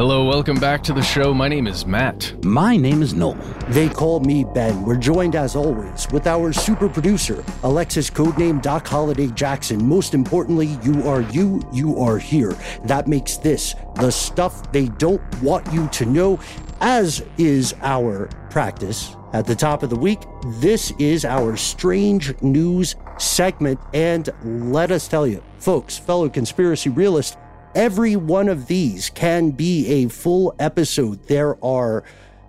Hello, welcome back to the show. My name is Matt. My name is Noel. They call me Ben. We're joined as always with our super producer, Alexis codename Doc Holliday Jackson. Most importantly, you are you, you are here. That makes this the stuff they don't want you to know, as is our practice. At the top of the week, this is our strange news segment. And let us tell you, folks, fellow conspiracy realists, Every one of these can be a full episode. There are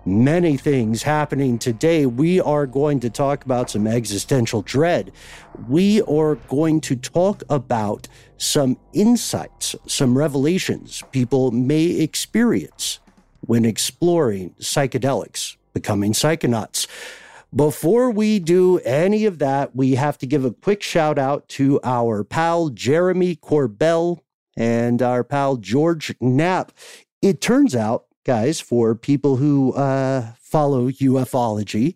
many things happening today. We are going to talk about some existential dread. We are going to talk about some insights, some revelations people may experience when exploring psychedelics, becoming psychonauts. Before we do any of that, we have to give a quick shout out to our pal Jeremy Corbell and our pal George Knapp. It turns out, guys, for people who uh, follow ufology,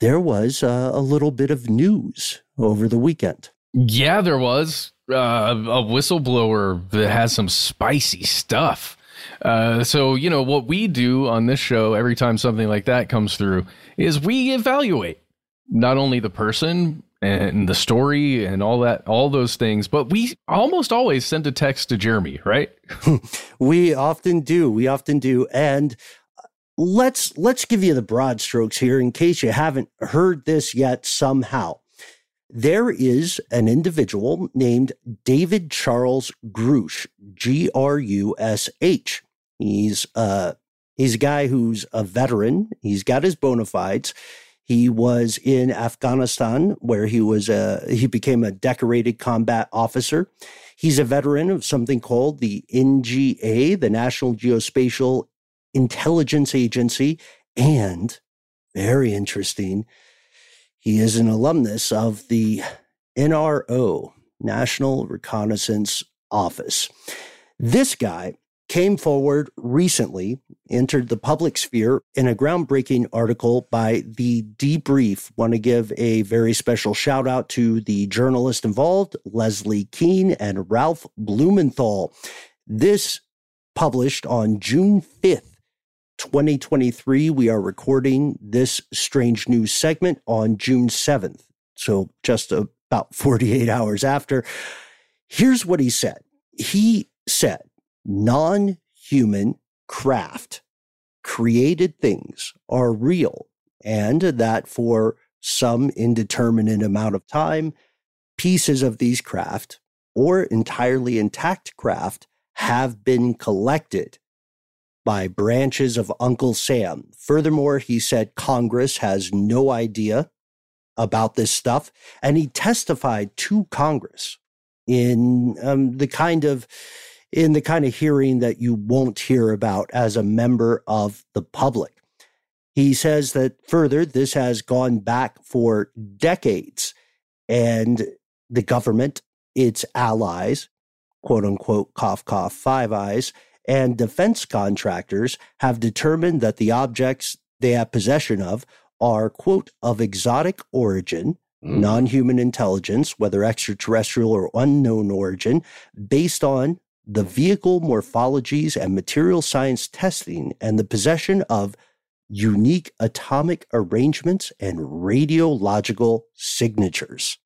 there was uh, a little bit of news over the weekend. Yeah, there was uh, a whistleblower that has some spicy stuff. Uh, so, you know, what we do on this show every time something like that comes through is we evaluate not only the person, and the story and all that, all those things. But we almost always send a text to Jeremy, right? we often do. We often do. And let's let's give you the broad strokes here in case you haven't heard this yet somehow. There is an individual named David Charles Grusch, G R U S H. He's uh he's a guy who's a veteran. He's got his bona fides. He was in Afghanistan, where he was a, he became a decorated combat officer. He's a veteran of something called the NGA, the National Geospatial Intelligence Agency, and very interesting, he is an alumnus of the NRO, National Reconnaissance Office. This guy came forward recently, entered the public sphere in a groundbreaking article by The Debrief. Want to give a very special shout out to the journalist involved, Leslie Kean and Ralph Blumenthal. This published on June 5th, 2023. We are recording this strange news segment on June 7th. So just about 48 hours after. Here's what he said. He said, non human craft, created things are real, and that for some indeterminate amount of time, pieces of these craft or entirely intact craft have been collected by branches of Uncle Sam. Furthermore, he said Congress has no idea about this stuff, and he testified to Congress in um, the kind of in the kind of hearing that you won't hear about as a member of the public. He says that further, this has gone back for decades, and the government, its allies, quote unquote, cough, cough, five eyes, and defense contractors have determined that the objects they have possession of are, quote, of exotic origin, mm. non human intelligence, whether extraterrestrial or unknown origin, based on the vehicle morphologies and material science testing and the possession of unique atomic arrangements and radiological signatures.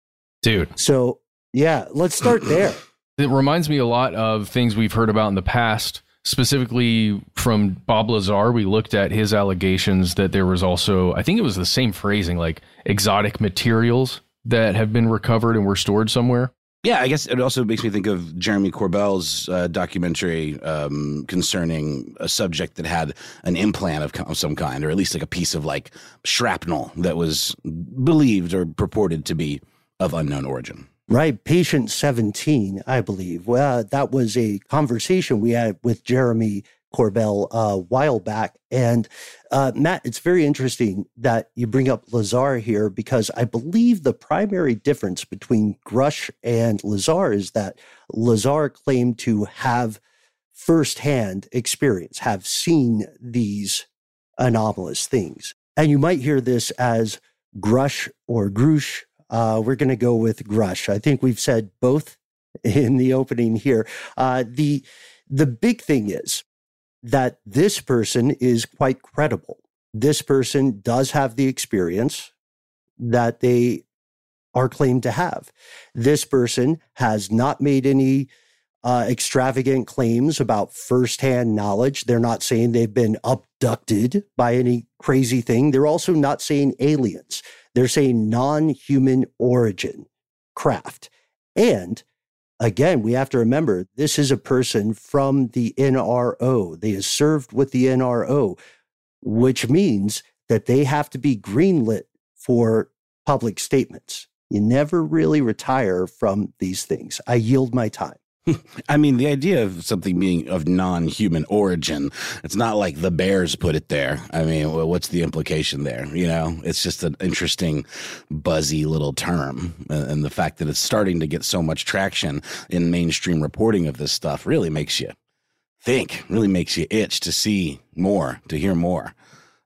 Dude. So, yeah, let's start there. It reminds me a lot of things we've heard about in the past specifically from Bob Lazar, we looked at his allegations that there was also, I think it was the same phrasing, like exotic materials that have been recovered and were stored somewhere. Yeah, I guess it also makes me think of Jeremy Corbell's uh, documentary um, concerning a subject that had an implant of, of some kind, or at least like a piece of like shrapnel that was believed or purported to be of unknown origin. Right. Patient 17, I believe. Well, that was a conversation we had with Jeremy Corbell a while back. And uh, Matt, it's very interesting that you bring up Lazar here because I believe the primary difference between Grusch and Lazar is that Lazar claimed to have firsthand experience, have seen these anomalous things. And you might hear this as Grusch or Grusch uh, we're going to go with Grusch. I think we've said both in the opening here. Uh, the the big thing is that this person is quite credible. This person does have the experience that they are claimed to have. This person has not made any uh, extravagant claims about firsthand knowledge. They're not saying they've been abducted by any crazy thing. They're also not saying aliens. They're saying non human origin craft. And again, we have to remember this is a person from the NRO. They have served with the NRO, which means that they have to be greenlit for public statements. You never really retire from these things. I yield my time. I mean, the idea of something being of non human origin, it's not like the Bears put it there. I mean, what's the implication there? You know, it's just an interesting, buzzy little term. And the fact that it's starting to get so much traction in mainstream reporting of this stuff really makes you think, really makes you itch to see more, to hear more.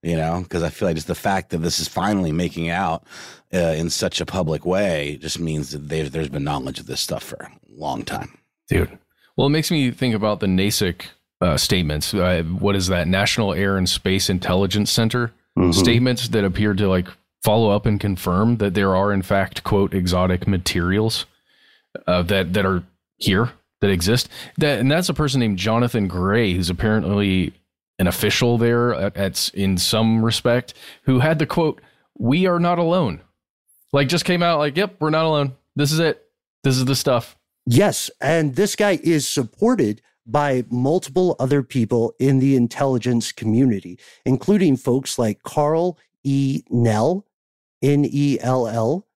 You know, because I feel like just the fact that this is finally making out uh, in such a public way just means that there's been knowledge of this stuff for a long time. Dude. Well, it makes me think about the NASIC uh, statements. Uh, what is that? National Air and Space Intelligence Center mm-hmm. statements that appear to like follow up and confirm that there are in fact quote exotic materials uh, that that are here that exist. That and that's a person named Jonathan Gray, who's apparently an official there at, at in some respect, who had the quote, "We are not alone." Like just came out like, "Yep, we're not alone. This is it. This is the stuff." Yes. And this guy is supported by multiple other people in the intelligence community, including folks like Karl E. Nell, N E L L,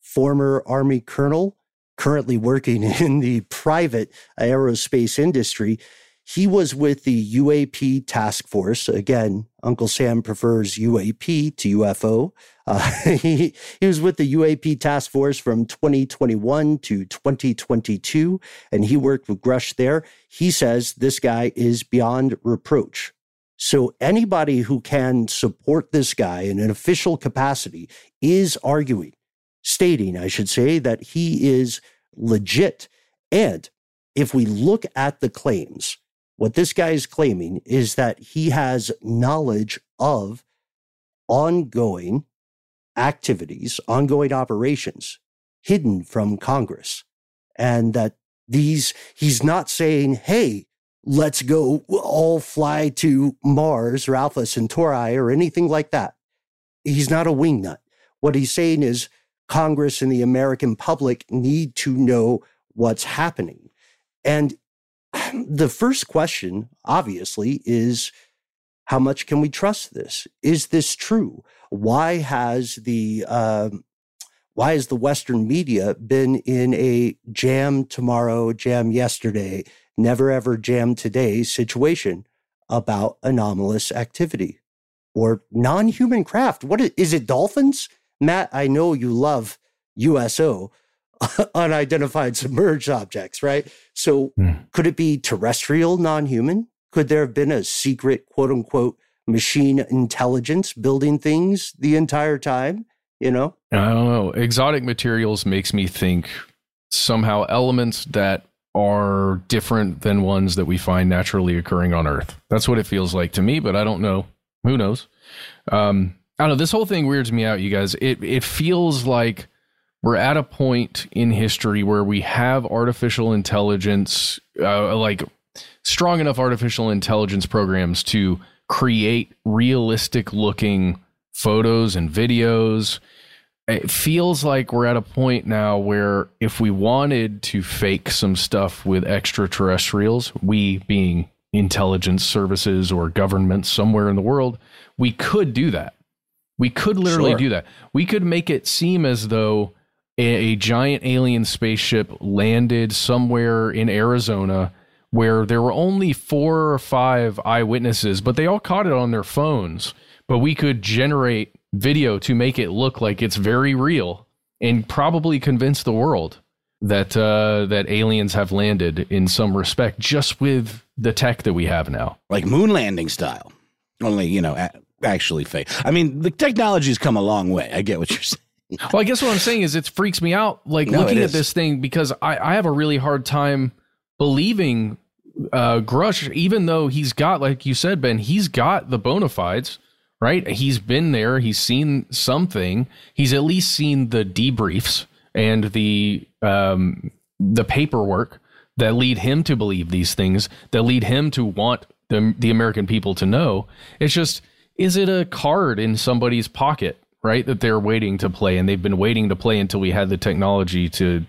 former Army colonel, currently working in the private aerospace industry. He was with the UAP task force. Again, Uncle Sam prefers UAP to UFO. Uh, he, he was with the UAP task force from 2021 to 2022, and he worked with Grusch there. He says this guy is beyond reproach. So anybody who can support this guy in an official capacity is arguing, stating, I should say, that he is legit. And if we look at the claims, what this guy is claiming is that he has knowledge of ongoing activities, ongoing operations hidden from Congress. And that these, he's not saying, hey, let's go all fly to Mars or Alpha Centauri or anything like that. He's not a wingnut. What he's saying is, Congress and the American public need to know what's happening. And the first question, obviously, is how much can we trust this? Is this true? Why has the um, why has the Western media been in a jam tomorrow, jam yesterday, never ever jam today situation about anomalous activity or non-human craft? What is, is it? Dolphins, Matt? I know you love USO, unidentified submerged objects, right? So mm. could it be terrestrial non-human? Could there have been a secret, quote unquote, machine intelligence building things the entire time? You know? I don't know. Exotic materials makes me think somehow elements that are different than ones that we find naturally occurring on Earth. That's what it feels like to me, but I don't know. Who knows? Um, I don't know. This whole thing weirds me out, you guys. It it feels like we're at a point in history where we have artificial intelligence, uh, like strong enough artificial intelligence programs to create realistic looking photos and videos. It feels like we're at a point now where if we wanted to fake some stuff with extraterrestrials, we being intelligence services or governments somewhere in the world, we could do that. We could literally sure. do that. We could make it seem as though a, a giant alien spaceship landed somewhere in Arizona where there were only four or five eyewitnesses, but they all caught it on their phones. But we could generate video to make it look like it's very real and probably convince the world that uh, that aliens have landed in some respect just with the tech that we have now, like moon landing style. Only you know, actually fake. I mean, the technology's come a long way. I get what you're saying. Well, I guess what I'm saying is it freaks me out, like no, looking at this thing because I, I have a really hard time believing uh, Grusch, even though he's got, like you said, Ben, he's got the bona fides, right? He's been there, he's seen something, he's at least seen the debriefs and the um, the paperwork that lead him to believe these things, that lead him to want the the American people to know. It's just, is it a card in somebody's pocket, right? That they're waiting to play, and they've been waiting to play until we had the technology to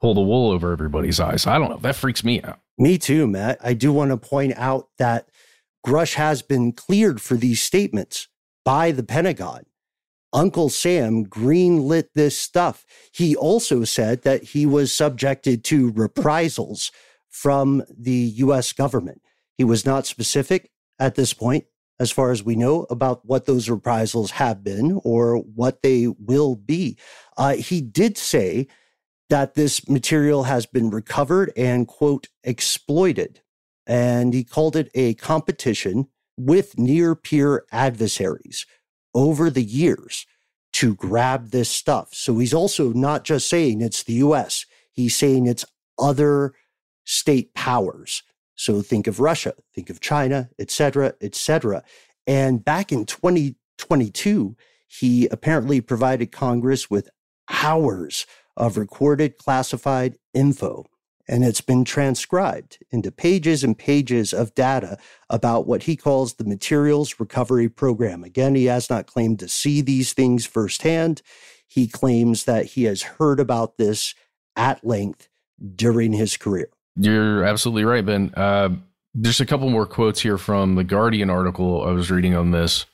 pull the wool over everybody's eyes. I don't know. That freaks me out. Me too, Matt. I do want to point out that Grusch has been cleared for these statements by the Pentagon. Uncle Sam greenlit this stuff. He also said that he was subjected to reprisals from the US government. He was not specific at this point, as far as we know, about what those reprisals have been or what they will be. Uh, he did say that this material has been recovered and, quote, exploited. And he called it a competition with near peer adversaries over the years to grab this stuff. So he's also not just saying it's the US, he's saying it's other state powers. So think of Russia, think of China, et cetera, et cetera. And back in 2022, he apparently provided Congress with hours of recorded classified info, and it's been transcribed into pages and pages of data about what he calls the Materials Recovery Program. Again, he has not claimed to see these things firsthand. He claims that he has heard about this at length during his career. You're absolutely right, Ben. Uh, there's a couple more quotes here from the Guardian article I was reading on this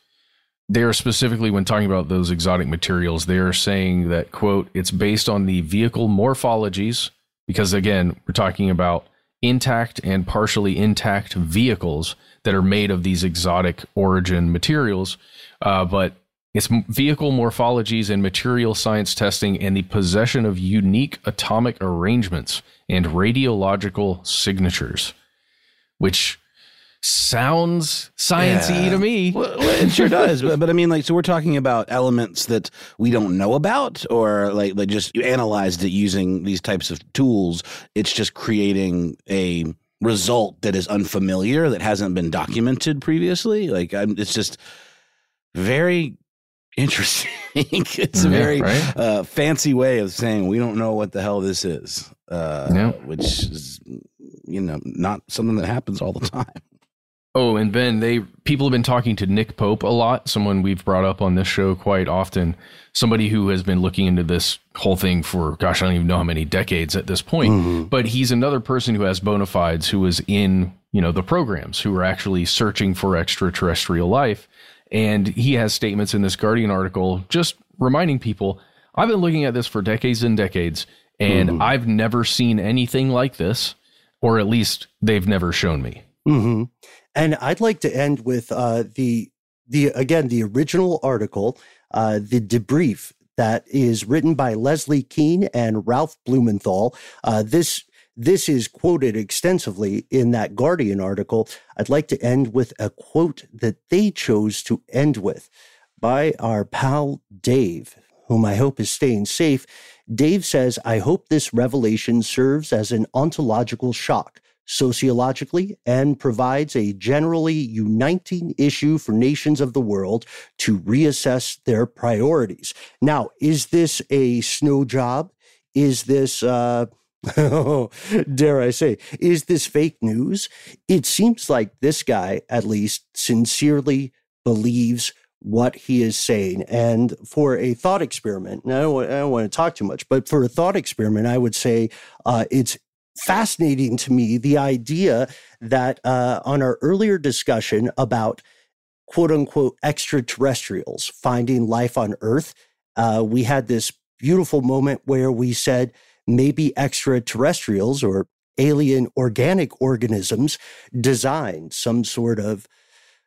they are specifically when talking about those exotic materials they are saying that quote it's based on the vehicle morphologies because again we're talking about intact and partially intact vehicles that are made of these exotic origin materials uh, but it's vehicle morphologies and material science testing and the possession of unique atomic arrangements and radiological signatures which sounds sciency yeah. to me. Well, it sure does. But, but I mean, like, so we're talking about elements that we don't know about, or like, like just you analyzed it using these types of tools. It's just creating a result that is unfamiliar, that hasn't been documented previously. Like, I'm, it's just very interesting. it's a very right? uh, fancy way of saying we don't know what the hell this is, uh, yeah. which is, you know, not something that happens all the time. Oh, and Ben, they people have been talking to Nick Pope a lot, someone we've brought up on this show quite often, somebody who has been looking into this whole thing for gosh, I don't even know how many decades at this point. Mm-hmm. But he's another person who has bona fides who was in, you know, the programs who are actually searching for extraterrestrial life. And he has statements in this Guardian article just reminding people, I've been looking at this for decades and decades, and Mm-hmm. I've never seen anything like this, or at least they've never shown me. hmm And I'd like to end with uh, the the again the original article, uh, the debrief that is written by Leslie Kean and Ralph Blumenthal. Uh, this this is quoted extensively in that Guardian article. I'd like to end with a quote that they chose to end with by our pal Dave, whom I hope is staying safe. Dave says, I hope this revelation serves as an ontological shock sociologically and provides a generally uniting issue for nations of the world to reassess their priorities. Now, is this a snow job? Is this, uh, dare I say, is this fake news? It seems like this guy, at least, sincerely believes what he is saying. And for a thought experiment, and I don't, want, I don't want to talk too much, but for a thought experiment, I would say uh, it's fascinating to me the idea that uh, on our earlier discussion about quote unquote extraterrestrials finding life on Earth, uh, we had this beautiful moment where we said maybe extraterrestrials or alien organic organisms designed some sort of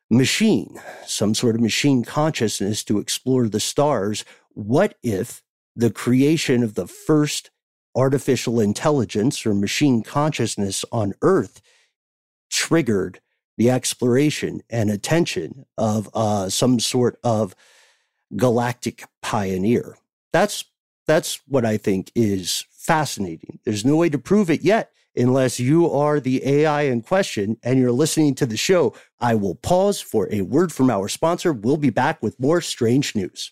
machine, some sort of machine consciousness to explore the stars. What if the creation of the first artificial intelligence or machine consciousness on Earth triggered the exploration and attention of uh, some sort of galactic pioneer? That's that's what I think is fascinating. There's no way to prove it yet unless you are the AI in question and you're listening to the show. I will pause for a word from our sponsor. We'll be back with more strange news.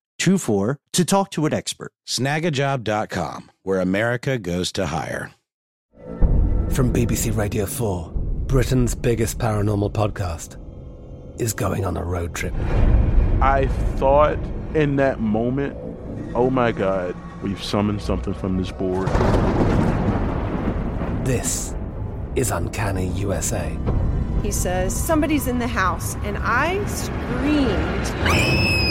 242424 to talk to an expert. Snagajob.com, where America goes to hire. From BBC Radio 4, Britain's biggest paranormal podcast is going on a road trip. I thought in that moment, oh my God, we've summoned something from this board. This is Uncanny USA. He says, Somebody's in the house. And I screamed.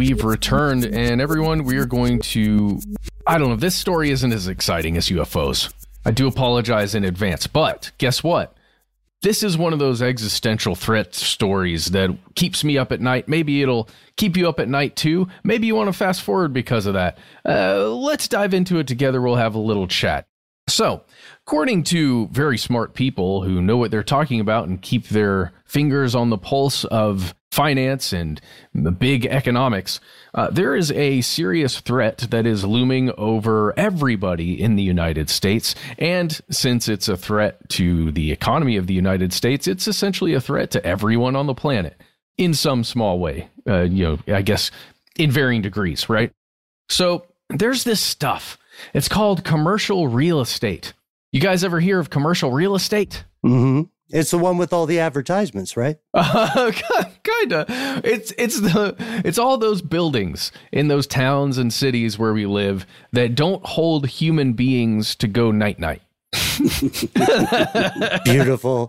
We've returned, and everyone, we are going to. I don't know. This story isn't as exciting as UFOs. I do apologize in advance, but guess what? This is one of those existential threat stories that keeps me up at night. Maybe it'll keep you up at night too. Maybe you want to fast forward because of that. Uh, let's dive into it together. We'll have a little chat. So, according to very smart people who know what they're talking about and keep their fingers on the pulse of finance and the big economics, uh, there is a serious threat that is looming over everybody in the United States. And since it's a threat to the economy of the United States, it's essentially a threat to everyone on the planet in some small way. Uh, you know, I guess in varying degrees, right? So there's this stuff. It's called commercial real estate. You guys ever hear of commercial real estate? Mm-hmm. It's the one with all the advertisements, right? Uh, kinda. It's it's the it's all those buildings in those towns and cities where we live that don't hold human beings to go night night. Beautiful.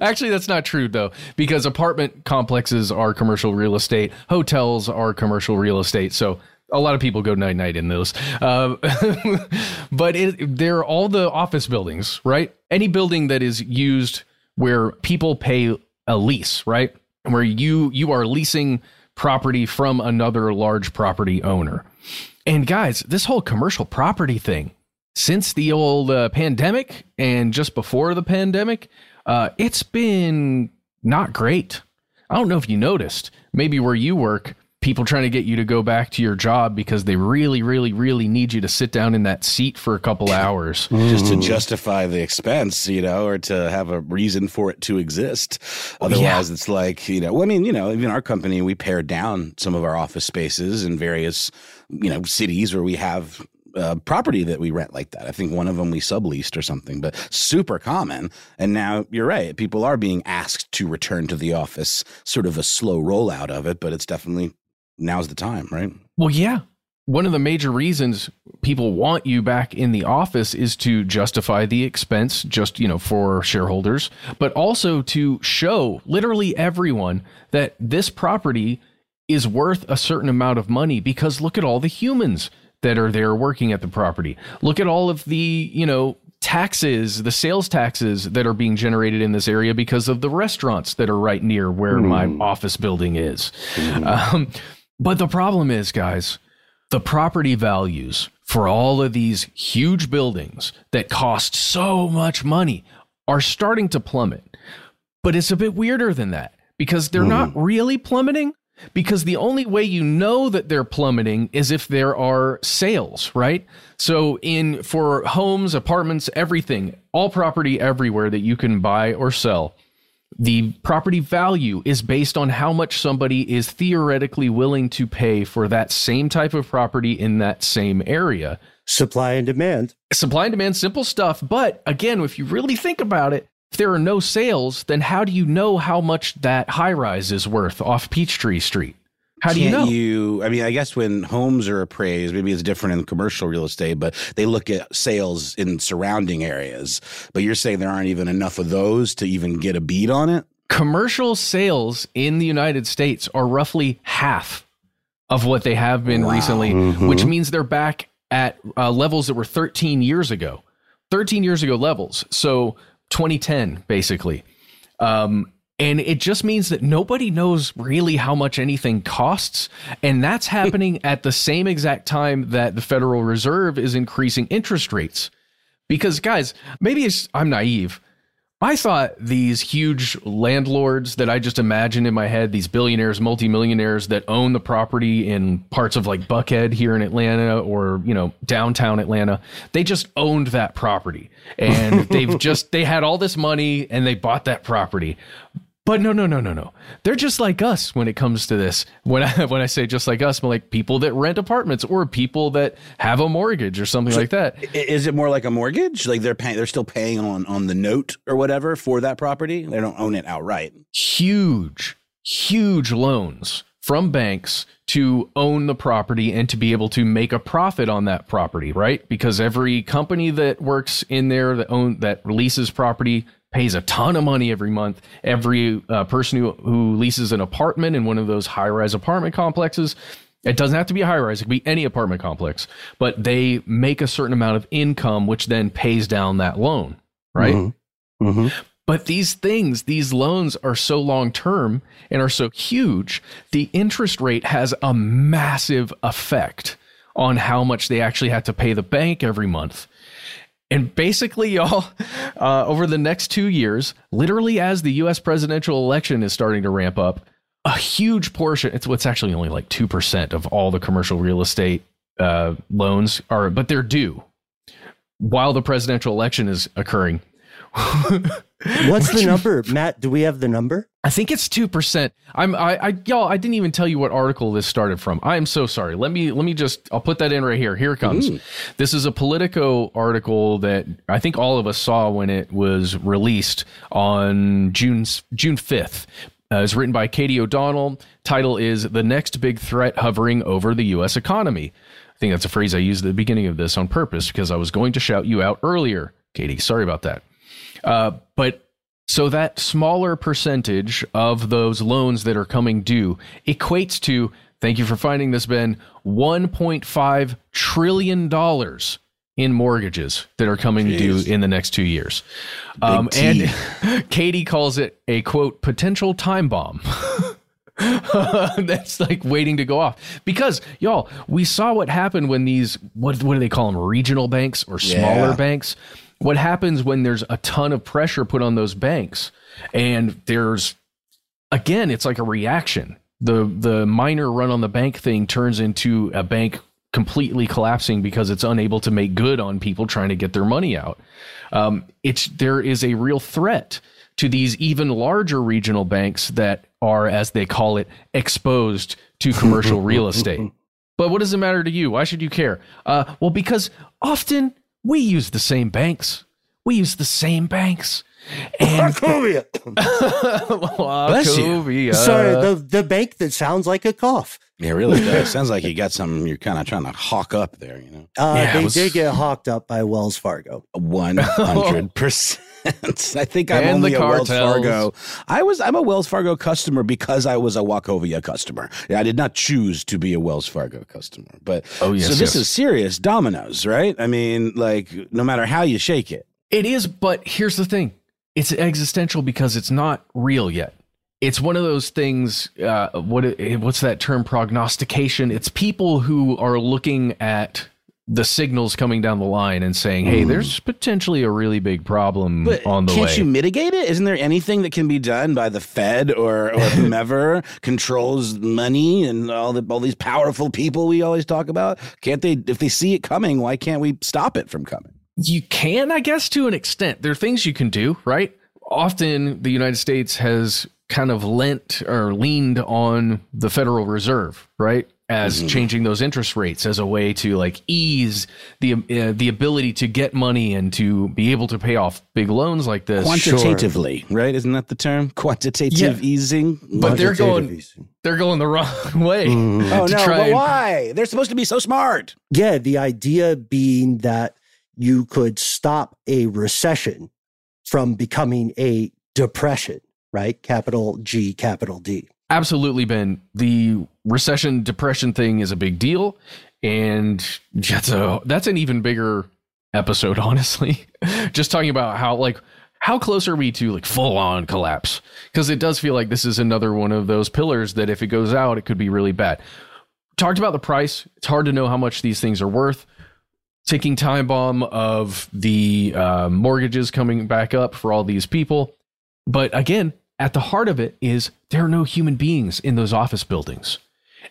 Actually, that's not true though, because apartment complexes are commercial real estate, hotels are commercial real estate. So a lot of people go night night in those. Uh, but it, they're all the office buildings, right? Any building that is used where people pay a lease, right? Where you you are leasing property from another large property owner. And guys, this whole commercial property thing, since the old uh, pandemic and just before the pandemic, uh, it's been not great. I don't know if you noticed, maybe where you work, people trying to get you to go back to your job because they really, really, really need you to sit down in that seat for a couple hours. just to justify the expense, you know, or to have a reason for it to exist. Otherwise, it's like, you know, well, I mean, you know, even our company, we pared down some of our office spaces in various, you know, cities where we have uh, property that we rent like that. I think one of them we subleased or something, but super common. And now you're right. People are being asked to return to the office, sort of a slow rollout of it, but it's definitely now's the time, right? Well, yeah. One of the major reasons people want you back in the office is to justify the expense just, you know, for shareholders, but also to show literally everyone that this property is worth a certain amount of money because look at all the humans that are there working at the property. Look at all of the, you know, taxes, the sales taxes that are being generated in this area because of the restaurants that are right near where mm. my office building is. Mm. Um, but the problem is, guys, the property values for all of these huge buildings that cost so much money are starting to plummet. But it's a bit weirder than that because they're mm. not really plummeting because the only way you know that they're plummeting is if there are sales, right? So in for homes, apartments, everything, all property everywhere that you can buy or sell, the property value is based on how much somebody is theoretically willing to pay for that same type of property in that same area. Supply and demand. Supply and demand, simple stuff. But again, if you really think about it, if there are no sales, then how do you know how much that high rise is worth off Peachtree Street? How do you know? You, I mean, I guess when homes are appraised, maybe it's different in commercial real estate, but they look at sales in surrounding areas. But you're saying there aren't even enough of those to even get a beat on it? Commercial sales in the United States are roughly half of what they have been wow. recently, mm-hmm. which means they're back at uh, levels that were 13 years ago. 13 years ago levels. So 2010, basically. Um, and it just means that nobody knows really how much anything costs. And that's happening at the same exact time that the Federal Reserve is increasing interest rates. Because, guys, maybe I'm naive. I thought these huge landlords that I just imagined in my head, these billionaires, multimillionaires that own the property in parts of like Buckhead here in Atlanta or, you know, downtown Atlanta, they just owned that property. And they've just, they had all this money and they bought that property. But no, no, no, no, no. They're just like us when it comes to this. When I when I say just like us, I'm like people that rent apartments or people that have a mortgage or something so like that. Is it more like a mortgage? Like they're paying, they're still paying on on the note or whatever for that property. They don't own it outright. Huge, huge loans from banks to own the property and to be able to make a profit on that property, right? Because every company that works in there that own that releases property pays a ton of money every month. Every uh, person who, who leases an apartment in one of those high rise apartment complexes It doesn't have to be a high rise, it could be any apartment complex, but they make a certain amount of income, which then pays down that loan, right? Mm-hmm. Mm-hmm. But these things, these loans are so long term and are so huge, the interest rate has a massive effect on how much they actually have to pay the bank every month. And basically, y'all, uh, over the next two years, literally as the US presidential election is starting to ramp up, a huge portion, it's what's actually only like 2% of all the commercial real estate uh, loans are, but they're due while the presidential election is occurring. What's the number, Matt? Do we have the number? I think it's two percent. I'm I, I y'all. I didn't even tell you what article this started from. I am so sorry. Let me let me just. I'll put that in right here. Here it comes. Ooh. This is a Politico article that I think all of us saw when it was released on June June fifth. Uh, it's written by Katy O'Donnell. Title is "The Next Big Threat Hovering Over the U.S. Economy." I think that's a phrase I used at the beginning of this on purpose because I was going to shout you out earlier, Katy. Sorry about that. Uh, but so that smaller percentage of those loans that are coming due equates to, thank you for finding this, Ben, $1.5 trillion in mortgages that are coming Jeez. due in the next two years. Um, and Katy calls it a quote, potential time bomb. That's like waiting to go off because y'all, we saw what happened when these what what do they call them regional banks or smaller Yeah. banks? What happens when there's a ton of pressure put on those banks and there's again, it's like a reaction. The the minor run on the bank thing turns into a bank completely collapsing because it's unable to make good on people trying to get their money out. Um, it's there is a real threat to these even larger regional banks that are, as they call it, exposed to commercial real estate. But what does it matter to you? Why should you care? Uh, well, because often we use the same banks. We use the same banks. And Bless you. Wachovia. Sorry, the the bank that sounds like a cough. Yeah, it really does. Sounds like you got something you're kind of trying to hawk up there, you know? Uh, Yeah, they was- did get hawked up by Wells Fargo. 100%. I think I'm And only a Wells. Fargo. I was I'm a Wells Fargo customer because I was a Wachovia customer. Yeah, I did not choose to be a Wells Fargo customer. But Oh, yes, so this yes. is serious dominoes, right? I mean, like no matter how you shake it. It is, but here's the thing it's existential because it's not real yet. It's one of those things. Uh, what what's that term? Prognostication. It's people who are looking at the signals coming down the line and saying, "Hey, hmm. there's potentially a really big problem But on the way. can't you mitigate it? Isn't there anything that can be done by the Fed or, or whomever controls money and all the all these powerful people we always talk about? Can't they if they see it coming, why can't we stop it from coming? You can, I guess, to an extent. There are things you can do, right? Often the United States has kind of lent or leaned on the Federal Reserve, right? As changing those interest rates as a way to like ease the uh, the ability to get money and to be able to pay off big loans like this. Quantitatively, right? Isn't that the term? Quantitative Yeah. easing. But they're going easing. they're going the wrong way. oh no, but and- why? They're supposed to be so smart. Yeah, the idea being that you could stop a recession from becoming a depression, right? Capital G, capital D. absolutely been the recession depression thing is a big deal. And that's a that's an even bigger episode honestly. Just talking about how like how close are we to like full on collapse? Because it does feel like this is another one of those pillars that if it goes out it could be really bad. Talked about the price. It's hard to know how much these things are worth. Ticking time bomb of the uh, mortgages coming back up for all these people. But again, at the heart of it is there are no human beings in those office buildings.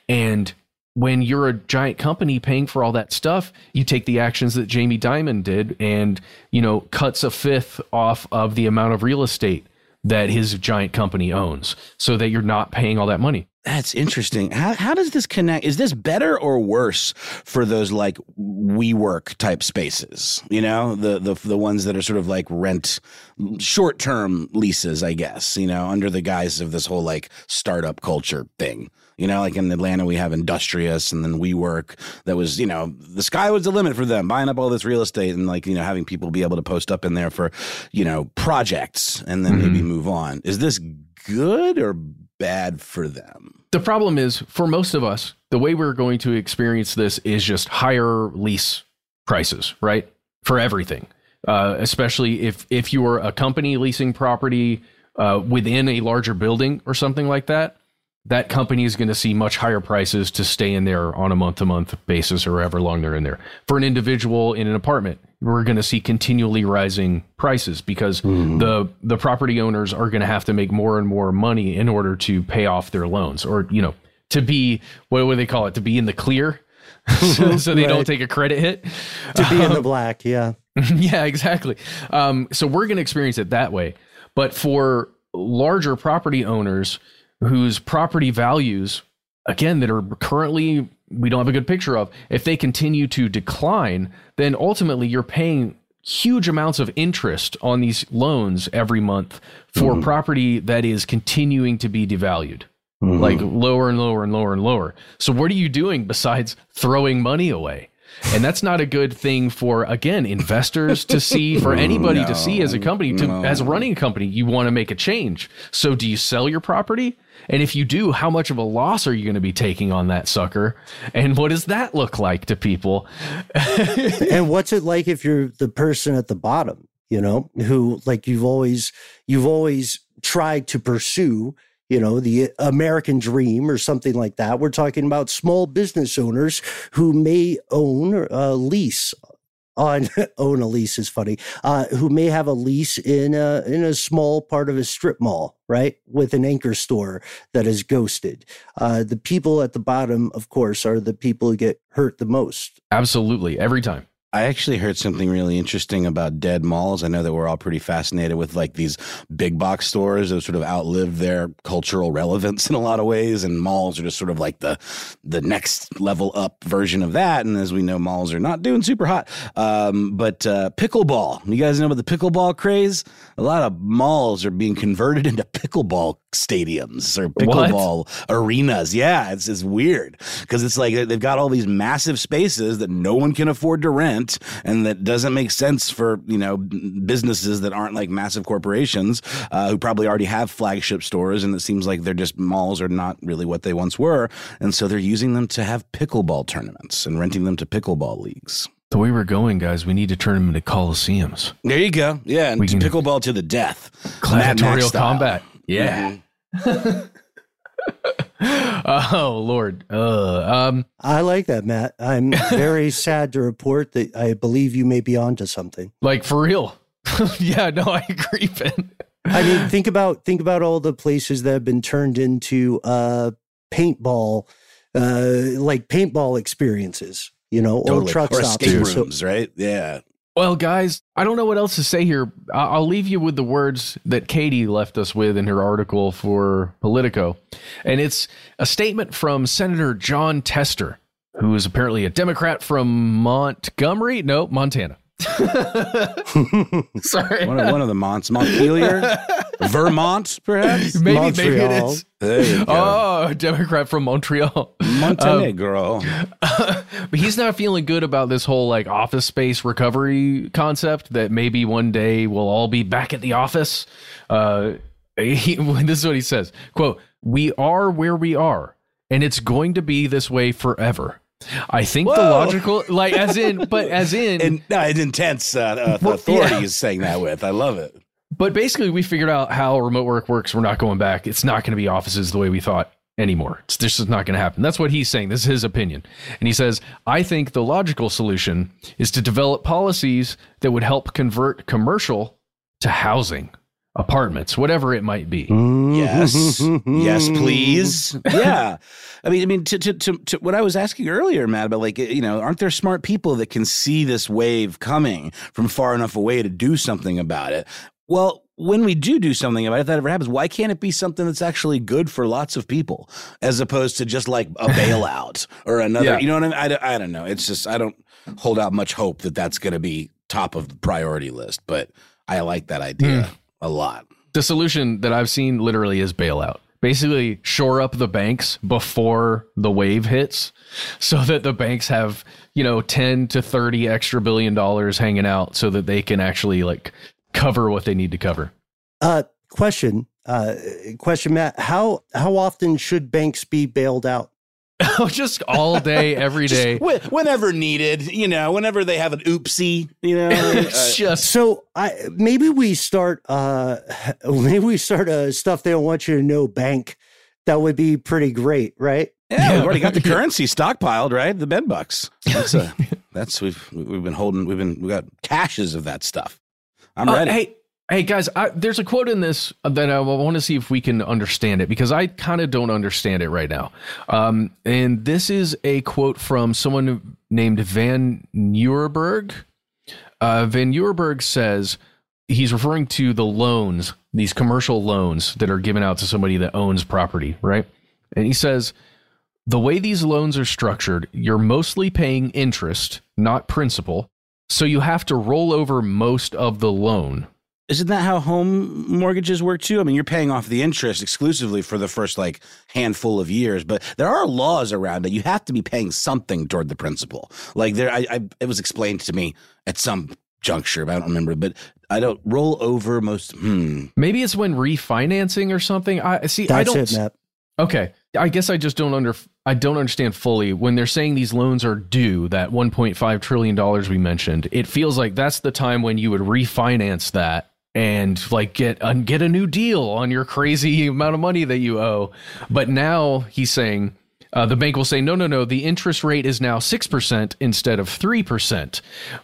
And when you're a giant company paying for all that stuff, you take the actions that Jamie Dimon did and, you know, cuts a fifth off of the amount of real estate that his giant company owns so that you're not paying all that money. That's interesting. How how does this connect? Is this better or worse for those like WeWork type spaces? You know, the the the ones that are sort of like rent short term leases, I guess. You know, under the guise of this whole like startup culture thing. You know, like in Atlanta, we have Industrious and then WeWork. That was, you know, the sky was the limit for them, buying up all this real estate and like, you know, having people be able to post up in there for, you know, projects and then maybe move on. Is this good or bad for them? The problem is for most of us, the way we're going to experience this is just higher lease prices, right? For everything. Uh, especially if if you are a company leasing property uh, within a larger building or something like that, that company is going to see much higher prices to stay in there on a month to month basis or however long they're in there. For an individual in an apartment, we're going to see continually rising prices because mm. the the property owners are going to have to make more and more money in order to pay off their loans or you know to be what would they call it to be in the clear so, so, they right. don't take a credit hit to be um, in the um, black yeah yeah exactly um, so we're going to experience it that way but for larger property owners whose property values, again, that are currently we don't have a good picture of, if they continue to decline, then ultimately you're paying huge amounts of interest on these loans every month for mm-hmm. property that is continuing to be devalued. Mm-hmm. Like lower and lower and lower and lower. So, what are you doing besides throwing money away? and that's not a good thing for again investors to see for anybody no, to see as a company to no. as a running company you want to make a change so do you sell your property and if you do how much of a loss are you going to be taking on that sucker and what does that look like to people and what's it like if you're the person at the bottom you know who like you've always you've always tried to pursue you know, the American dream or something like that. We're talking about small business owners who may own a uh, lease on own a lease is funny. Uh, who may have a lease in a in a small part of a strip mall, right, with an anchor store that is ghosted. Uh, the people at the bottom, of course, are the people who get hurt the most. Absolutely, every time. I actually heard something really interesting about dead malls. I know that we're all pretty fascinated with like these big box stores that sort of outlived their cultural relevance in a lot of ways, and malls are just sort of like the the next level up version of that. And as we know, malls are not doing super hot. Um, but uh, pickleball, you guys know about the pickleball craze? A lot of malls are being converted into pickleball stadiums or pickleball what? arenas. Yeah, it's it's weird because it's like they've got all these massive spaces that no one can afford to rent and that doesn't make sense for you know businesses that aren't like massive corporations uh, who probably already have flagship stores and it seems like they're just malls are not really what they once were and so they're using them to have pickleball tournaments and renting them to pickleball leagues the way we're going, guys, we need to turn them into coliseums. There you go. Yeah, and we can pickleball to the death. Gladiatorial combat. Yeah. Mm-hmm. oh Lord. Uh, um, I like that, Matt. I'm very sad to report that I believe you may be onto something. Like for real. yeah, no, I agree, Ben. I mean, think about think about all the places that have been turned into uh, paintball, uh, like paintball experiences. You know, totally. old truck or stops, escape rooms, so, right? Yeah. Well, guys, I don't know what else to say here. I'll leave you with the words that Katy left us with in her article for Politico. And it's a statement from Senator Jon Tester, who is apparently a Democrat from Montgomery, no, Montana. Sorry. One of, one of the Monts. Montpelier? Vermont, perhaps? Maybe, Montreal. maybe it is. There you go. Oh, Democrat from Montreal. Montenegro. Um, but he's not feeling good about this whole like office space recovery concept that maybe one day we'll all be back at the office. Uh, he, this is what he says quote, We are where we are, and it's going to be this way forever. I think Whoa. the logical, like, as in, but as in, and no, it's intense uh, uh, authority yeah. is saying that with. I love it. But basically, we figured out how remote work works. We're not going back. It's not going to be offices the way we thought anymore. It's, this is not going to happen. That's what he's saying. This is his opinion. And he says, I think the logical solution is to develop policies that would help convert commercial to housing apartments, whatever it might be. Yes, mm-hmm. yes, please. Yeah, I mean, I mean, to, to, to, to, what I was asking earlier, Matt, about like, you know, aren't there smart people that can see this wave coming from far enough away to do something about it? Well, when we do do something about it, if that ever happens, why can't it be something that's actually good for lots of people as opposed to just like a bailout or another? Yeah. You know what I mean? I, I don't know. It's just I don't hold out much hope that that's going to be top of the priority list, but I like that idea. Mm a lot. The solution that I've seen literally is bailout. Basically, shore up the banks before the wave hits so that the banks have, you know, 10 to 30 extra billion dollars hanging out so that they can actually like cover what they need to cover. Uh, question Uh, question, Matt. How how often should banks be bailed out? Oh, just all day, every day. Wh- Whenever needed, you know, whenever they have an oopsie, you know. uh, just So I maybe we start uh maybe we start a stuff they don't want you to know bank. That would be pretty great, right? yeah, we've already got the currency stockpiled, right? The bed bucks. That's a, that's we've we've been holding. We've been we got caches of that stuff. I'm Uh, ready. hey, hey, guys! I, there's a quote in this that I want to see if we can understand it because I kind of don't understand it right now. Um, and this is a quote from someone named Van Nieuwerburgh. Uh, Van Nieuwerburgh says he's referring to the loans, these commercial loans that are given out to somebody that owns property, right? And he says the way these loans are structured, you're mostly paying interest, not principal. So you have to roll over most of the loan. Isn't that how home mortgages work too? I mean, you're paying off the interest exclusively for the first like handful of years, but there are laws around it. You have to be paying something toward the principal. Like there, I, I it was explained to me at some juncture, but I don't remember. But I don't roll over most. Hmm. Maybe it's when refinancing or something. I see. I That's don't. it, Matt. Okay, I guess I just don't under. I don't understand fully when they're saying these loans are due. That 1.5 trillion dollars we mentioned. It feels like that's the time when you would refinance that and like get get a new deal on your crazy amount of money that you owe. But now he's saying. Uh, the bank will say, no, no, no, the interest rate is now 6% instead of 3%,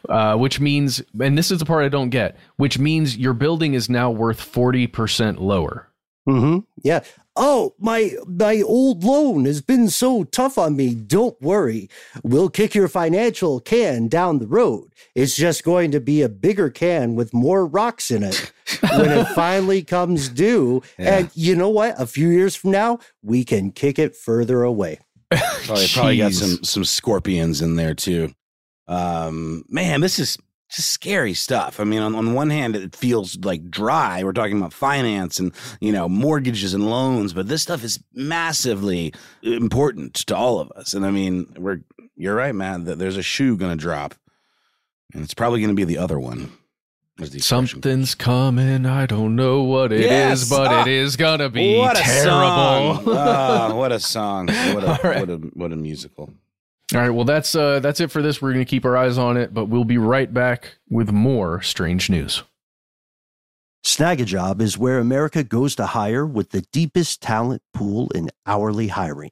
uh, which means, and this is the part I don't get, which means your building is now worth 40% lower. Mm-hmm. Yeah. Oh, my my old loan has been so tough on me. Don't worry. We'll kick your financial can down the road. It's just going to be a bigger can with more rocks in it when it finally comes due. And you know what? A few years from now, we can kick it further away. Probably, probably got some some scorpions in there too. Um, man, this is just scary stuff. I mean, on, on one hand, it feels like dry. We're talking about finance and you know mortgages and loans, but this stuff is massively important to all of us. And I mean, we're you're right, man. That there's a shoe going to drop, and it's probably going to be the other one. as the expression Something's coming. I don't know what it is, Yes! but Ah! it is gonna be what a terrible. song! Ah, what a song! What a, right. what a what a musical! All right, well that's uh that's it for this. We're gonna keep our eyes on it, but we'll be right back with more strange news. Snagajob is where America goes to hire with the deepest talent pool in hourly hiring.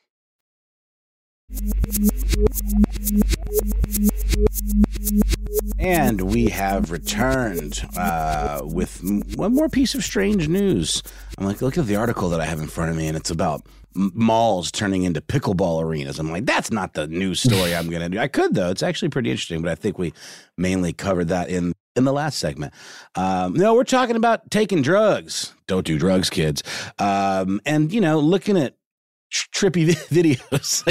And we have returned uh, with one more piece of strange news. I'm like, look at the article that I have in front of me, and it's about malls turning into pickleball arenas. I'm like, that's not the news story I'm going to do. I could though; it's actually pretty interesting. But I think we mainly covered that in in the last segment. Um, no, we're talking about taking drugs. Don't do drugs, kids. Um, and you know, looking at trippy videos.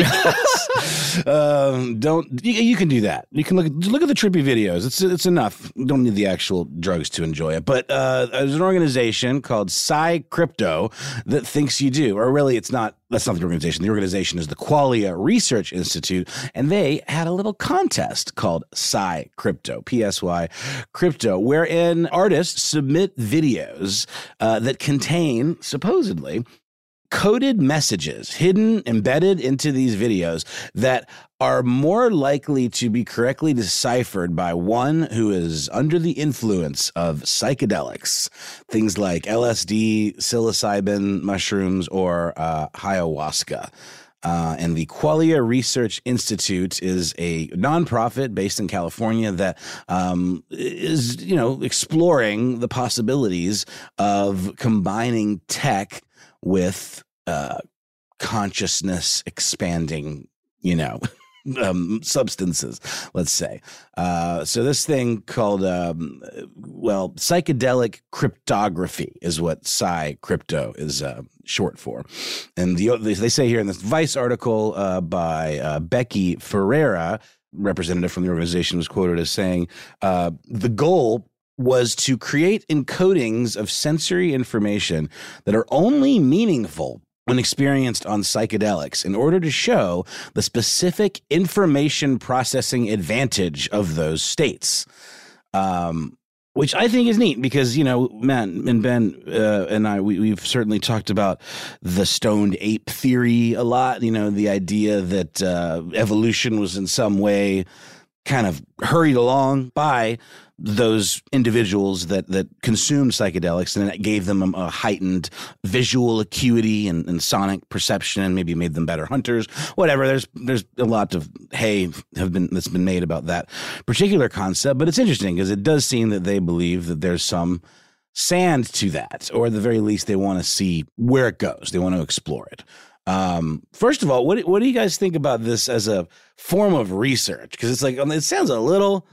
um, don't you, you, can do that. You can look at, look at the trippy videos. It's it's enough. You don't need the actual drugs to enjoy it. But uh, there's an organization called Psy Crypto that thinks you do, or really, it's not. That's not the organization. The organization is the Qualia Research Institute, and they had a little contest called Psy Crypto, P S Y Crypto, wherein artists submit videos uh, that contain supposedly coded messages hidden, embedded into these videos that are more likely to be correctly deciphered by one who is under the influence of psychedelics, things like LSD, psilocybin mushrooms, or uh, ayahuasca. Uh, and the Qualia Research Institute is a nonprofit based in California that um, is, you know, exploring the possibilities of combining tech with uh, consciousness expanding, you know, um, substances, let's say. Uh, so this thing called, um, well, psychedelic cryptography is what Psi Crypto is uh, short for. And the, they say here in this Vice article uh, by uh, Becky Ferreira, representative from the organization, was quoted as saying, uh, the goal was to create encodings of sensory information that are only meaningful when experienced on psychedelics in order to show the specific information processing advantage of those states. Um, which I think is neat because you know, Matt and Ben uh, and I we, have certainly talked about the stoned ape theory a lot. You know, the idea that uh, evolution was in some way kind of hurried along by those individuals that that consumed psychedelics and it gave them a, heightened visual acuity and, and, sonic perception and maybe made them better hunters whatever. There's there's a lot of hay have been that's been made about that particular concept but it's interesting because it does seem that they believe that there's some sand to that or at the very least they want to see where it goes. They want to explore it. Um, first of all what what do you guys think about this as a form of research? Because it's like it sounds a little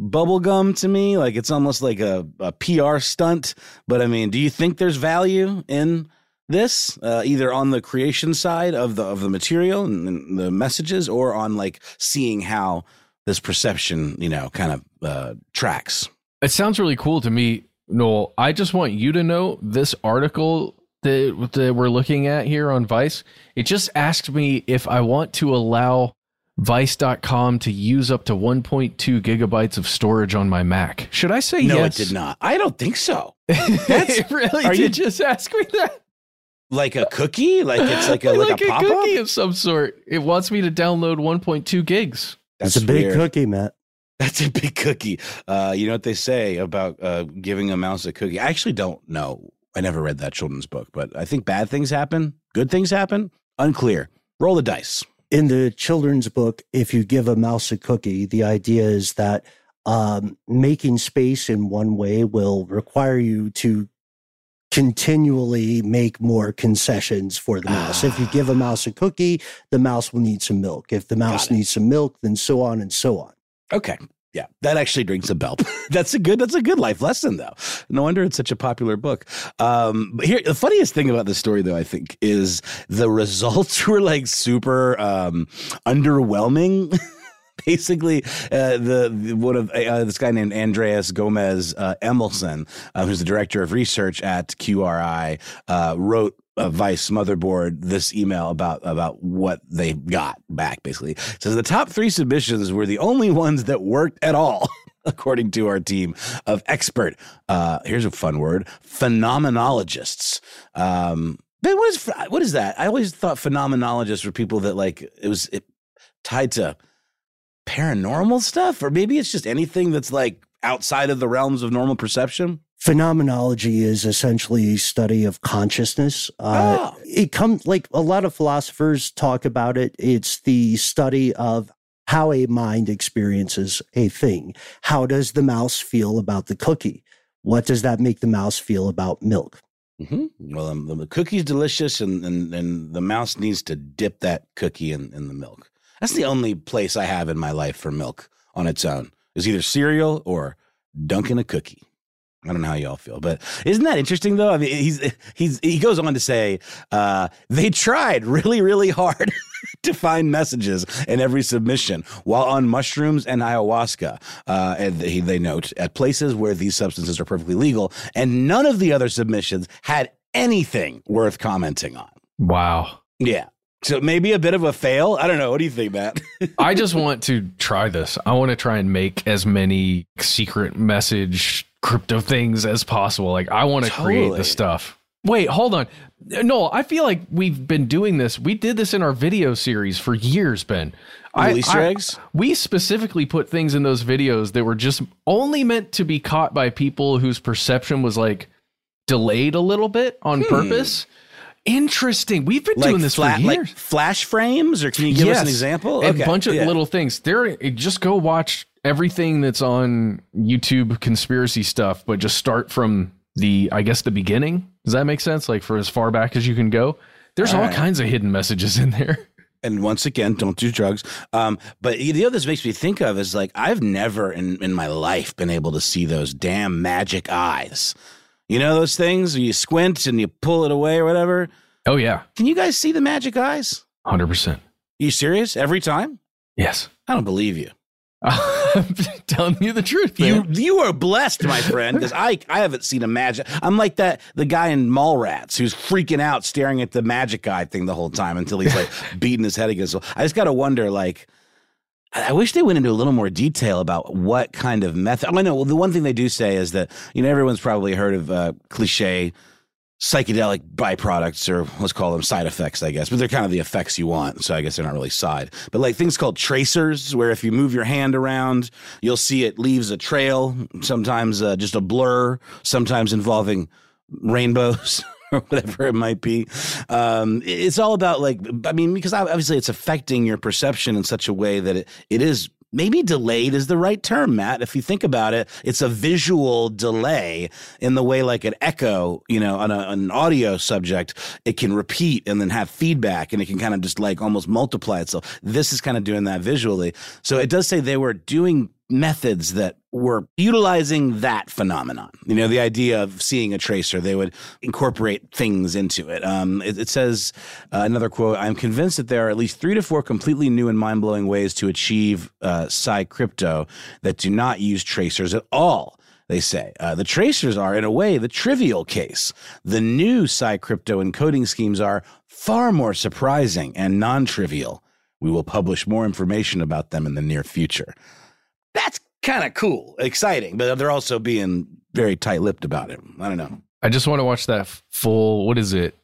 bubblegum to me. Like it's almost like a, a PR stunt. But I mean, do you think there's value in this, uh, either on the creation side of the of the material and, and, the messages, or on like seeing how this perception, you know, kind of uh, tracks? It sounds really cool to me, Noel. I just want you to know this article that, that we're looking at here on Vice. It just asked me if I want to allow Vice.com to use up to 1.2 gigabytes of storage on my Mac. Should I say no, yes? it did not. I don't think so. That's, really are did you just ask me that? Like a cookie? Like it's like a like, like a, a cookie of some sort. It wants me to download 1.2 gigs. That's, That's a big cookie, Matt. That's a big cookie. Uh, you know what they say about uh, giving a mouse a cookie? I actually don't know. I never read that children's book, but I think bad things happen, good things happen. Unclear. Roll the dice in the children's book, if you give a mouse a cookie, the idea is that um, making space in one way will require you to continually make more concessions for the mouse. if you give a mouse a cookie, the mouse will need some milk. If the mouse needs some milk, then so on and so on. Okay. Yeah, that actually rings a bell. that's a good. That's a good life lesson, though. No wonder it's such a popular book. Um, here, the funniest thing about this story, though, I think, is the results were like super um, underwhelming. Basically, uh, the, the, one of uh, this guy named Andreas Gomez uh, Emilsson, uh, who's the director of research at QRI, uh, wrote a Vice motherboard this email about about what they got back. Basically, it says the top three submissions were the only ones that worked at all. According to our team of expert, uh, here's a fun word: phenomenologists. Um, But what is what is that? I always thought phenomenologists were people that like it was it, tied to paranormal stuff, or maybe it's just anything that's like outside of the realms of normal perception. Phenomenology is essentially a study of consciousness. Uh, Oh. It comes like a lot of philosophers talk about it. It's the study of how a mind experiences a thing. How does the mouse feel about the cookie? What does that make the mouse feel about milk? hmm Well, um, the cookie's delicious, and, and and the mouse needs to dip that cookie in, in the milk. That's the only place I have in my life for milk on its own is either cereal or dunking a cookie. I don't know how y'all feel, but isn't that interesting though? I mean, he's he's he goes on to say uh, they tried really really hard to find messages in every submission while on mushrooms and ayahuasca. Uh, and they, they note at places where these substances are perfectly legal, and none of the other submissions had anything worth commenting on. Wow. Yeah. So maybe a bit of a fail. I don't know. What do you think, Matt? I just want to try this. I want to try and make as many secret message crypto things as possible. Like I want to create Totally. the stuff. Wait, hold on. No, I feel like we've been doing this. We did this in our video series for years, Ben. I, Easter I- eggs? We specifically put things in those videos that were just only meant to be caught by people whose perception was like delayed a little bit on hmm. purpose. Interesting. We've been doing this flat, for like years. flash frames, or can you give us an example? A bunch of yeah. little things. There, just go watch everything that's on YouTube conspiracy stuff, but just start from the, I guess, the beginning. Does that make sense? Like for as far back as you can go. There's all, All right. kinds of hidden messages in there. and once again, don't do drugs. Um, but the other this makes me think of is like I've never in in my life been able to see those damn magic eyes. You know those things where you squint and you pull it away or whatever. Oh yeah, Can you guys see the magic eyes? hundred percent. you serious? Every time? Yes, I don't believe you. I'm telling you the truth. You Man. you are blessed, my friend, because I I haven't seen a magic. I'm like that the guy in Mallrats who's freaking out, staring at the magic eye thing the whole time until he's like beating his head against. I just got to wonder, like, I I wish they went into a little more detail about what kind of method. I know. Well, the one thing they do say is that you know everyone's probably heard of uh, cliche psychedelic byproducts or let's call them side effects, I guess, but they're kind of the effects you want. So I guess they're not really side, but like things called tracers, where if you move your hand around, you'll see it leaves a trail, sometimes uh, just a blur, sometimes involving rainbows. Or whatever it might be, um, it's all about like I mean because obviously it's affecting your perception in such a way that it, it is maybe delayed is the right term, Matt. If you think about it, it's a visual delay in the way like an echo, you know, on a, an audio subject, it can repeat and then have feedback and it can kind of just like almost multiply itself. This is kind of doing that visually. So it does say they were doing methods that were utilizing that phenomenon. You know, the idea of seeing a tracer, they would incorporate things into it. Um, it, it says uh, another quote: "I'm convinced that there are at least three to four completely new and mind blowing ways to achieve uh, crypto that do not use tracers at all." They say uh, the tracers are, in a way, the trivial case. The new psi crypto encoding schemes are far more surprising and non trivial. We will publish more information about them in the near future kind of cool, exciting, but they're also being very tight lipped about it. I don't know. I just want to watch that full. What is it?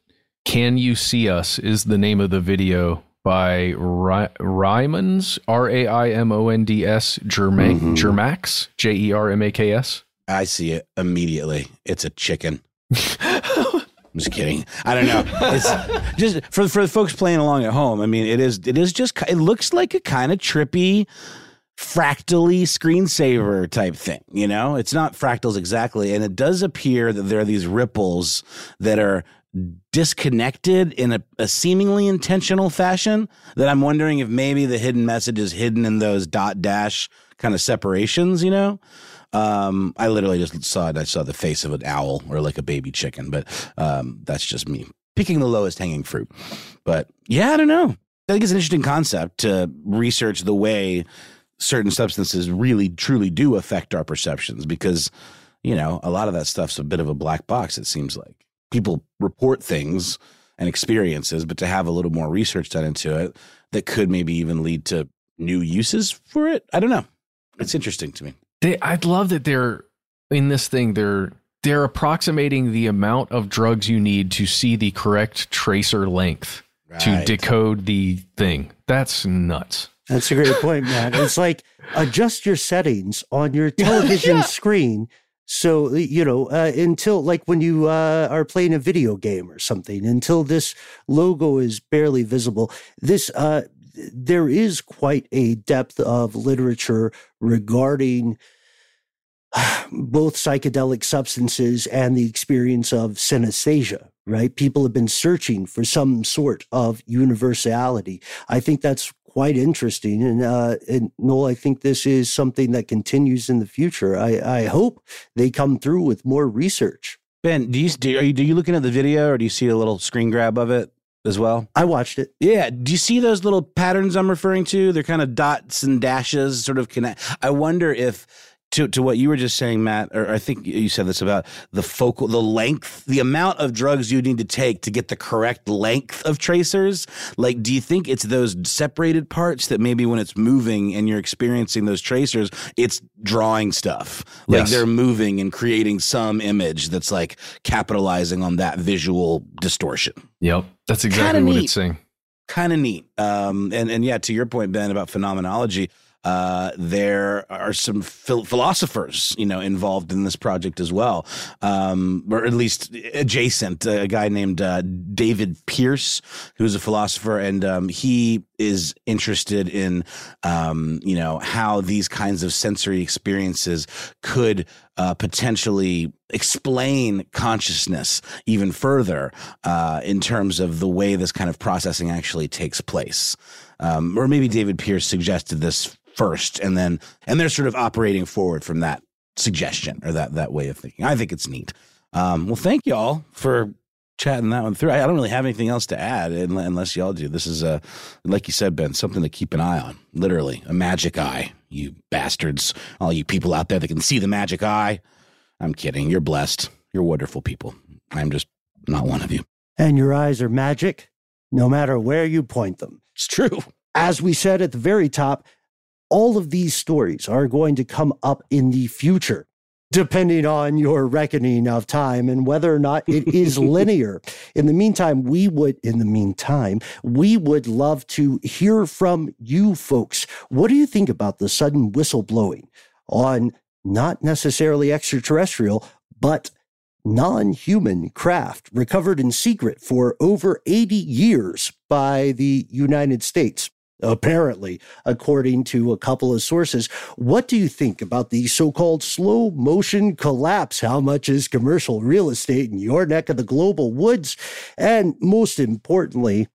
Can you see us? Is the name of the video by Ry- Ryman's R A I M O N D S Germac Mhm. Jermaks J E R M A K S. I see it immediately. It's a chicken. I'm just kidding. I don't know. It's just for for the folks playing along at home. I mean, it is it is just it looks like a kind of trippy fractally screensaver type thing, you know? It's not fractals exactly and it does appear that there are these ripples that are disconnected in a, a seemingly intentional fashion that I'm wondering if maybe the hidden message is hidden in those dot dash kind of separations, you know? Um, I literally just saw it. I saw the face of an owl or like a baby chicken, but um, that's just me picking the lowest hanging fruit. But yeah, I don't know. I think it's an interesting concept to research the way certain substances really truly do affect our perceptions because, you know, a lot of that stuff's a bit of a black box, it seems like. People report things and experiences, but to have a little more research done into it that could maybe even lead to new uses for it. I don't know. It's interesting to me. They, I'd love that they're in this thing. They're they're approximating the amount of drugs you need to see the correct tracer length to decode the thing. That's nuts. That's a great point, man. It's like adjust your settings on your television screen. So, you know, uh, until like when you uh, are playing a video game or something, until this logo is barely visible, this, uh, there is quite a depth of literature regarding both psychedelic substances and the experience of synesthesia, right? People have been searching for some sort of universality. I think that's quite interesting. And, uh, and Noel, I think this is something that continues in the future. I, I hope they come through with more research. Ben, do you do, are you do you looking at the video or do you see a little screen grab of it as well? I watched it. Yeah. Do you see those little patterns I'm referring to? They're kind of dots and dashes, sort of connect. I wonder if to to what you were just saying, Matt, or I think you said this about the focal, the length, the amount of drugs you need to take to get the correct length of tracers. Like, do you think it's those separated parts that maybe when it's moving and you're experiencing those tracers, it's drawing stuff, like Yes. they're moving and creating some image that's like capitalizing on that visual distortion Yep. That's exactly Kinda what neat. it's saying. kind of neat. Um, and and yeah, to your point, Ben, about phenomenology. Uh, there are some phil- philosophers, you know, involved in this project as well, um, or at least adjacent. A guy named uh, David Pearce, who's a philosopher, and um, he is interested in, um, you know, how these kinds of sensory experiences could uh, potentially explain consciousness even further uh, in terms of the way this kind of processing actually takes place. Um, or maybe David Pearce suggested this first, and then and they're sort of operating forward from that suggestion or that that way of thinking. I think it's neat. Um, well, thank y'all for chatting that one through. I, I don't really have anything else to add unless y'all do. This is a, like you said, Ben, something to keep an eye on. Literally, a magic eye. You bastards, all you people out there that can see the magic eye. I'm kidding. You're blessed. You're wonderful people. I'm just not one of you. And your eyes are magic no matter where you point them. It's true. As we said at the very top, all of these stories are going to come up in the future, depending on your reckoning of time and whether or not it is linear. In the meantime, we would, in the meantime, we would love to hear from you folks. What do you think about the sudden whistleblowing on not necessarily extraterrestrial, but non human craft recovered in secret for over 80 years by the United States. Apparently, according to a couple of sources, what do you think about the so called slow motion collapse? How much is commercial real estate in your neck of the global woods? And most importantly,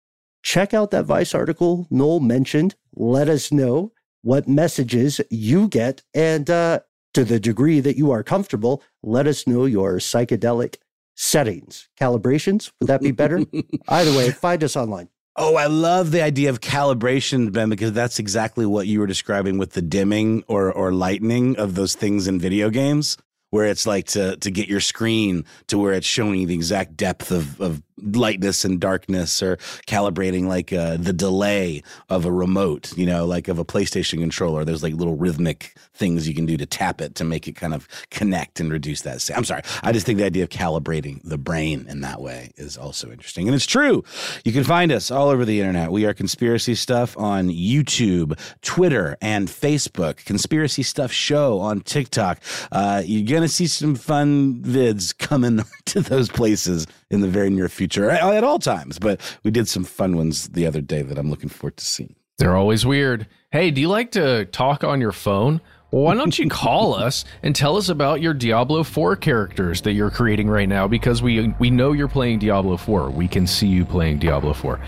check out that Vice article Noel mentioned. Let us know what messages you get. And uh, to the degree that you are comfortable, let us know your psychedelic settings. Calibrations, would that be better? Either way, find us online. Oh, I love the idea of calibration, Ben, because that's exactly what you were describing with the dimming or or lightening of those things in video games, where it's like to to get your screen to where it's showing you the exact depth of of lightness and darkness, or calibrating like uh, the delay of a remote, you know, like of a PlayStation controller. There's like little rhythmic things you can do to tap it to make it kind of connect and reduce that. sa- I'm sorry, I just think the idea of calibrating the brain in that way is also interesting, and it's true. You can find us all over the internet. We are Conspiracy Stuff on YouTube, Twitter, and Facebook. Conspiracy Stuff Show on TikTok. Uh, you're gonna see some fun vids coming to those places in the very near future, at, at all times. But we did some fun ones the other day that I'm looking forward to seeing. They're always weird. Hey, do you like to talk on your phone? Well, why don't you call us and tell us about your Diablo 4 characters that you're creating right now? Because we we know you're playing Diablo 4. We can see you playing Diablo 4.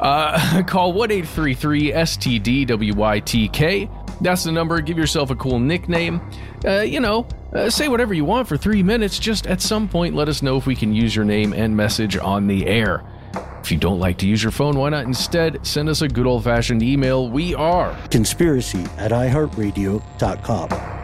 Uh, call 1 833 STDWYTK. That's the number. Give yourself a cool nickname. Uh, you know, uh, say whatever you want for three minutes. Just at some point, let us know if we can use your name and message on the air. If you don't like to use your phone, why not instead send us a good old fashioned email? We are Conspiracy at iHeartRadio.com.